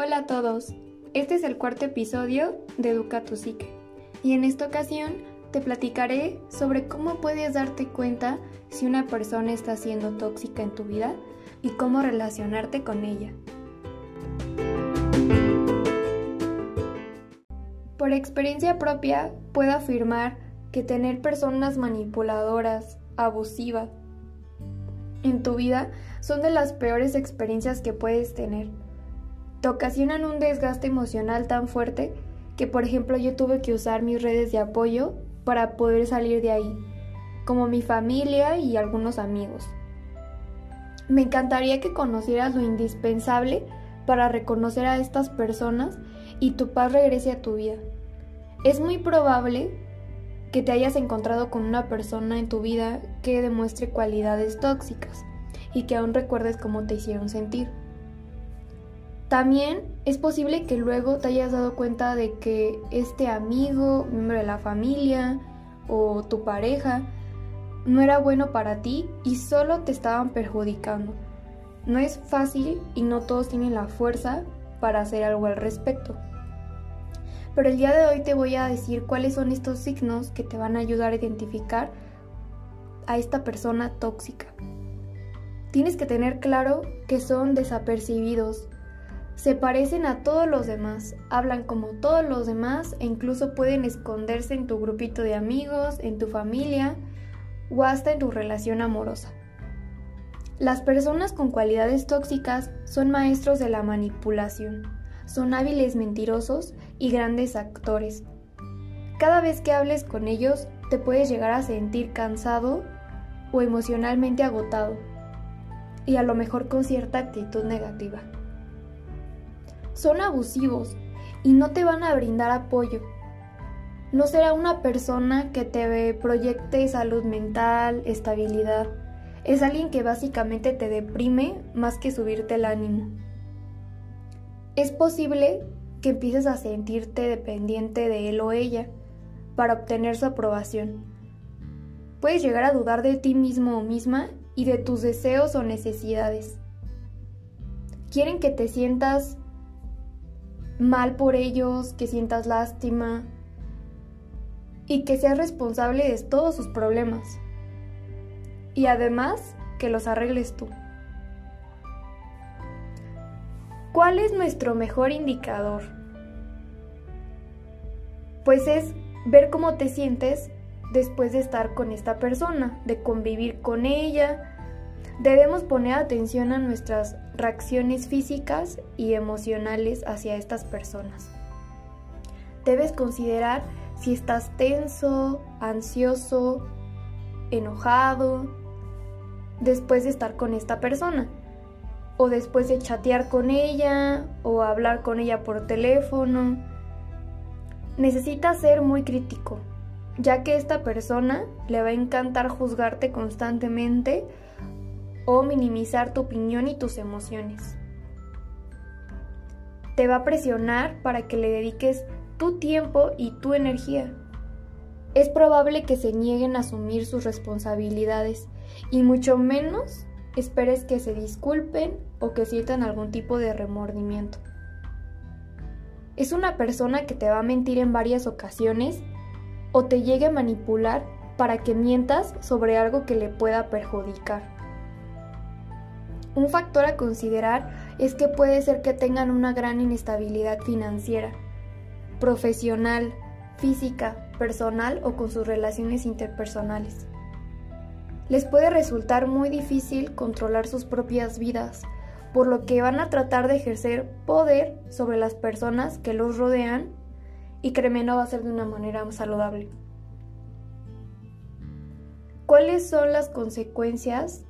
Hola a todos, este es el cuarto episodio de Educa tu Psique y en esta ocasión te platicaré sobre cómo puedes darte cuenta si una persona está siendo tóxica en tu vida y cómo relacionarte con ella. Por experiencia propia, puedo afirmar que tener personas manipuladoras, abusivas, en tu vida son de las peores experiencias que puedes tener. Ocasionan un desgaste emocional tan fuerte que, por ejemplo, yo tuve que usar mis redes de apoyo para poder salir de ahí, como mi familia y algunos amigos. Me encantaría que conocieras lo indispensable para reconocer a estas personas y tu paz regrese a tu vida. Es muy probable que te hayas encontrado con una persona en tu vida que demuestre cualidades tóxicas y que aún recuerdes cómo te hicieron sentir. También es posible que luego te hayas dado cuenta de que este amigo, miembro de la familia o tu pareja no era bueno para ti y solo te estaban perjudicando. No es fácil y no todos tienen la fuerza para hacer algo al respecto. Pero el día de hoy te voy a decir cuáles son estos signos que te van a ayudar a identificar a esta persona tóxica. Tienes que tener claro que son desapercibidos. Se parecen a todos los demás, hablan como todos los demás e incluso pueden esconderse en tu grupito de amigos, en tu familia o hasta en tu relación amorosa. Las personas con cualidades tóxicas son maestros de la manipulación son hábiles mentirosos y grandes actores. Cada vez que hables con ellos te puedes llegar a sentir cansado o emocionalmente agotado y a lo mejor con cierta actitud negativa. Son abusivos y no te van a brindar apoyo. No será una persona que te proyecte salud mental, estabilidad. Es alguien que básicamente te deprime más que subirte el ánimo es posible que empieces a sentirte dependiente de él o ella para obtener su aprobación. Puedes llegar a dudar de ti mismo o misma y de tus deseos o necesidades. Quieren que te sientas mal por ellos, que sientas lástima y que seas responsable de todos sus problemas. Y además que los arregles tú. ¿Cuál es nuestro mejor indicador? Pues es ver cómo te sientes después de estar con esta persona, de convivir con ella. Debemos poner atención a nuestras reacciones físicas y emocionales hacia estas personas. Debes considerar si estás tenso, ansioso, enojado, después de estar con esta persona o después de chatear con ella o hablar con ella por teléfono. Necesitas ser muy crítico, ya que esta persona le va a encantar juzgarte constantemente o minimizar tu opinión y tus emociones. Te va a presionar para que le dediques tu tiempo y tu energía. Es probable que se nieguen a asumir sus responsabilidades y mucho menos esperes que se disculpen o que sientan algún tipo de remordimiento. Es una persona que te va a mentir en varias ocasiones o te llegue a manipular para que mientas sobre algo que le pueda perjudicar. Un factor a considerar es que puede ser que tengan una gran inestabilidad financiera, profesional, física, personal o con sus relaciones interpersonales les puede resultar muy difícil controlar sus propias vidas, por lo que van a tratar de ejercer poder sobre las personas que los rodean y créeme no va a ser de una manera saludable. ¿Cuáles son las consecuencias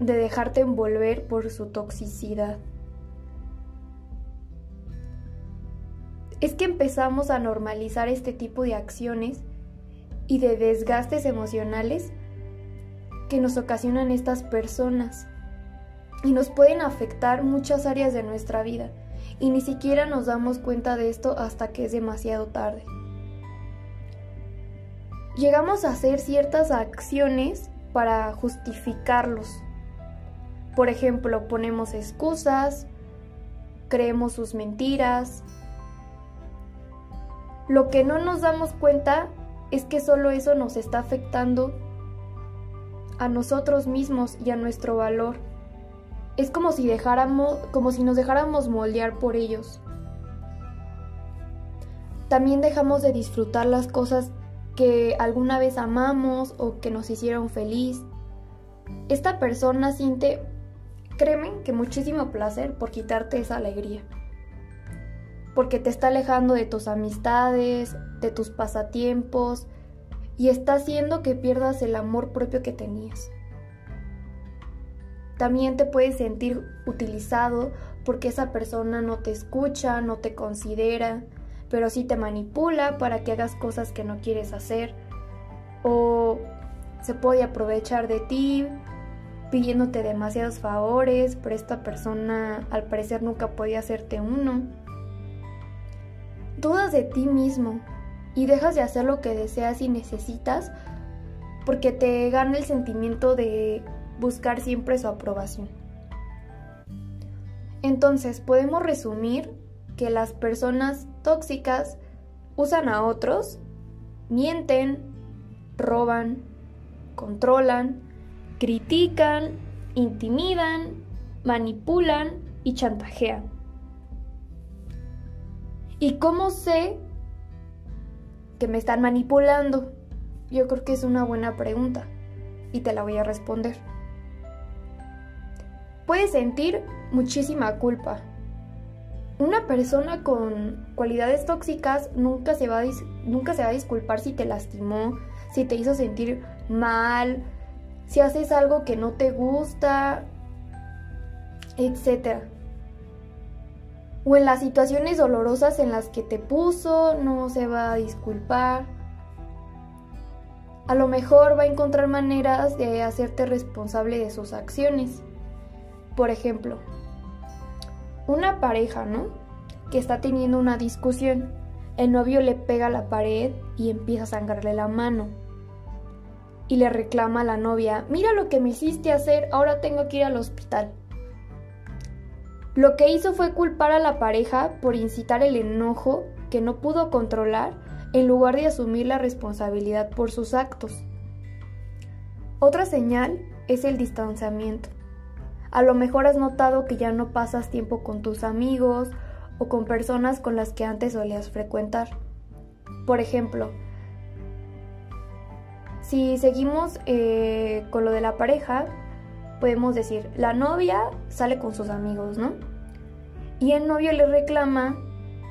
de dejarte envolver por su toxicidad? Es que empezamos a normalizar este tipo de acciones y de desgastes emocionales que nos ocasionan estas personas y nos pueden afectar muchas áreas de nuestra vida y ni siquiera nos damos cuenta de esto hasta que es demasiado tarde. Llegamos a hacer ciertas acciones para justificarlos. Por ejemplo, ponemos excusas creemos sus mentiras. Lo que no nos damos cuenta es que solo eso nos está afectando a nosotros mismos y a nuestro valor. Es como si dejáramos, como si nos dejáramos moldear por ellos. También dejamos de disfrutar las cosas que alguna vez amamos o que nos hicieron feliz. Esta persona siente, créeme, que muchísimo placer por quitarte esa alegría. Porque te está alejando de tus amistades, de tus pasatiempos, y está haciendo que pierdas el amor propio que tenías. También te puedes sentir utilizado porque esa persona no te escucha, no te considera, pero sí te manipula para que hagas cosas que no quieres hacer. O se puede aprovechar de ti pidiéndote demasiados favores, pero esta persona al parecer nunca podía hacerte uno. Dudas de ti mismo y dejas de hacer lo que deseas y necesitas porque te gana el sentimiento de buscar siempre su aprobación. Entonces podemos resumir que las personas tóxicas usan a otros, mienten, roban, controlan, critican, intimidan, manipulan y chantajean. ¿Y cómo sé que me están manipulando? Yo creo que es una buena pregunta y te la voy a responder. Puedes sentir muchísima culpa. Una persona con cualidades tóxicas nunca se, va a nunca se va a disculpar si te lastimó, si te hizo sentir mal, si haces algo que no te gusta, etc. O en las situaciones dolorosas en las que te puso, no se va a disculpar. A lo mejor va a encontrar maneras de hacerte responsable de sus acciones. Por ejemplo, una pareja, ¿no? Que está teniendo una discusión. El novio le pega a la pared y empieza a sangrarle la mano. Y le reclama a la novia, mira lo que me hiciste hacer, ahora tengo que ir al hospital. Lo que hizo fue culpar a la pareja por incitar el enojo que no pudo controlar en lugar de asumir la responsabilidad por sus actos. Otra señal es el distanciamiento. A lo mejor has notado que ya no pasas tiempo con tus amigos o con personas con las que antes solías frecuentar. Por ejemplo, si seguimos eh, con lo de la pareja, podemos decir, la novia sale con sus amigos, ¿no? Y el novio le reclama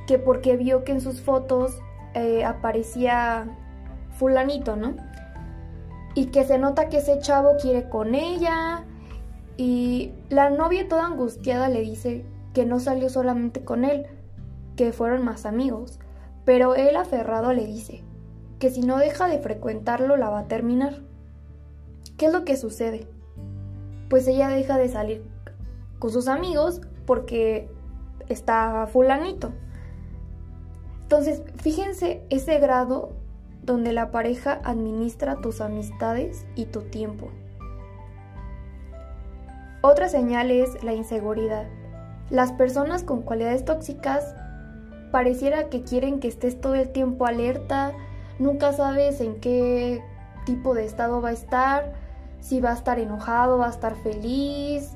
que porque vio que en sus fotos eh, aparecía fulanito, ¿no? Y que se nota que ese chavo quiere con ella. Y la novia toda angustiada le dice que no salió solamente con él, que fueron más amigos. Pero él aferrado le dice que si no deja de frecuentarlo la va a terminar. ¿Qué es lo que sucede? pues ella deja de salir con sus amigos porque está fulanito. Entonces, fíjense ese grado donde la pareja administra tus amistades y tu tiempo. Otra señal es la inseguridad. Las personas con cualidades tóxicas pareciera que quieren que estés todo el tiempo alerta, nunca sabes en qué tipo de estado va a estar, si va a estar enojado, va a estar feliz.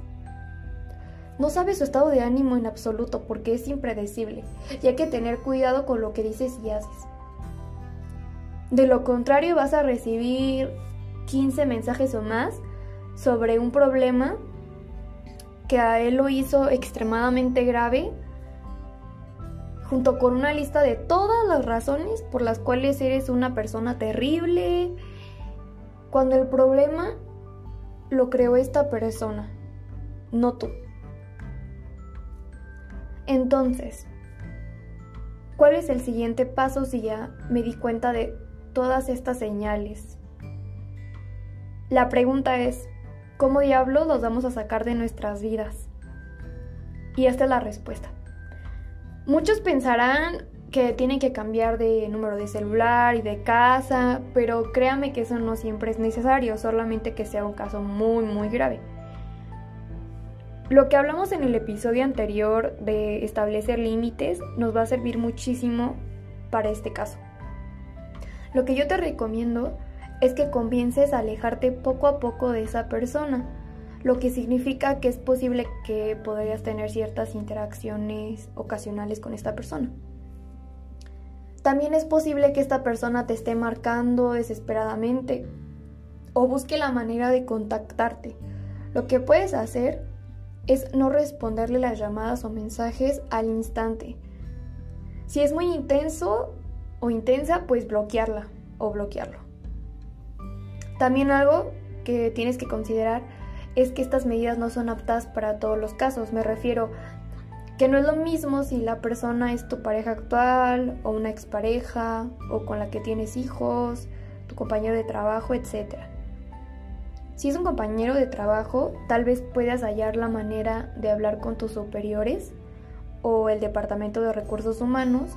No sabe su estado de ánimo en absoluto porque es impredecible y hay que tener cuidado con lo que dices y haces. De lo contrario vas a recibir 15 mensajes o más sobre un problema que a él lo hizo extremadamente grave junto con una lista de todas las razones por las cuales eres una persona terrible, cuando el problema lo creó esta persona, no tú. Entonces, ¿cuál es el siguiente paso si ya me di cuenta de todas estas señales? La pregunta es, ¿cómo diablos los vamos a sacar de nuestras vidas? Y esta es la respuesta. Muchos pensarán que tienen que cambiar de número de celular y de casa, pero créame que eso no siempre es necesario, solamente que sea un caso muy muy grave. Lo que hablamos en el episodio anterior de establecer límites nos va a servir muchísimo para este caso. Lo que yo te recomiendo es que comiences a alejarte poco a poco de esa persona, lo que significa que es posible que podrías tener ciertas interacciones ocasionales con esta persona. También es posible que esta persona te esté marcando desesperadamente o busque la manera de contactarte. Lo que puedes hacer es no responderle las llamadas o mensajes al instante. Si es muy intenso o intensa, pues bloquearla o bloquearlo. También algo que tienes que considerar es que estas medidas no son aptas para todos los casos. Me refiero que no es lo mismo si la persona es tu pareja actual o una expareja o con la que tienes hijos, tu compañero de trabajo, etc. Si es un compañero de trabajo, tal vez puedas hallar la manera de hablar con tus superiores o el departamento de recursos humanos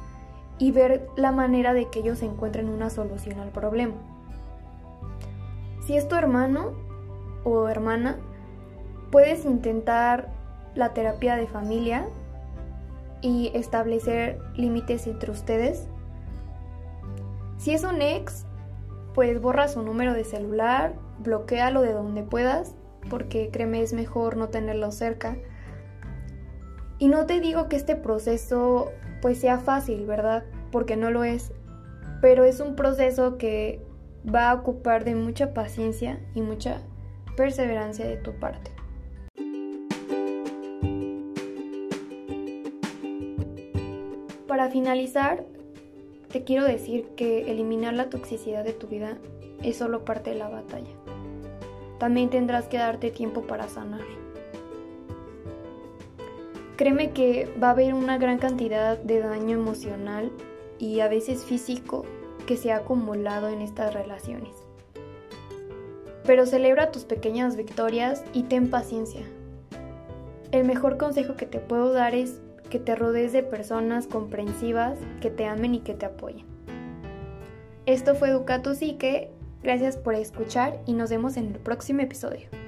y ver la manera de que ellos encuentren una solución al problema. Si es tu hermano o hermana, puedes intentar la terapia de familia y establecer límites entre ustedes. Si es un ex, pues borra su número de celular, bloquealo de donde puedas, porque créeme es mejor no tenerlo cerca. Y no te digo que este proceso pues sea fácil, ¿verdad? Porque no lo es, pero es un proceso que va a ocupar de mucha paciencia y mucha perseverancia de tu parte. Para finalizar, te quiero decir que eliminar la toxicidad de tu vida es solo parte de la batalla. También tendrás que darte tiempo para sanar. Créeme que va a haber una gran cantidad de daño emocional y a veces físico que se ha acumulado en estas relaciones. Pero celebra tus pequeñas victorias y ten paciencia. El mejor consejo que te puedo dar es que te rodees de personas comprensivas que te amen y que te apoyen. Esto fue Educa tu Psique, gracias por escuchar y nos vemos en el próximo episodio.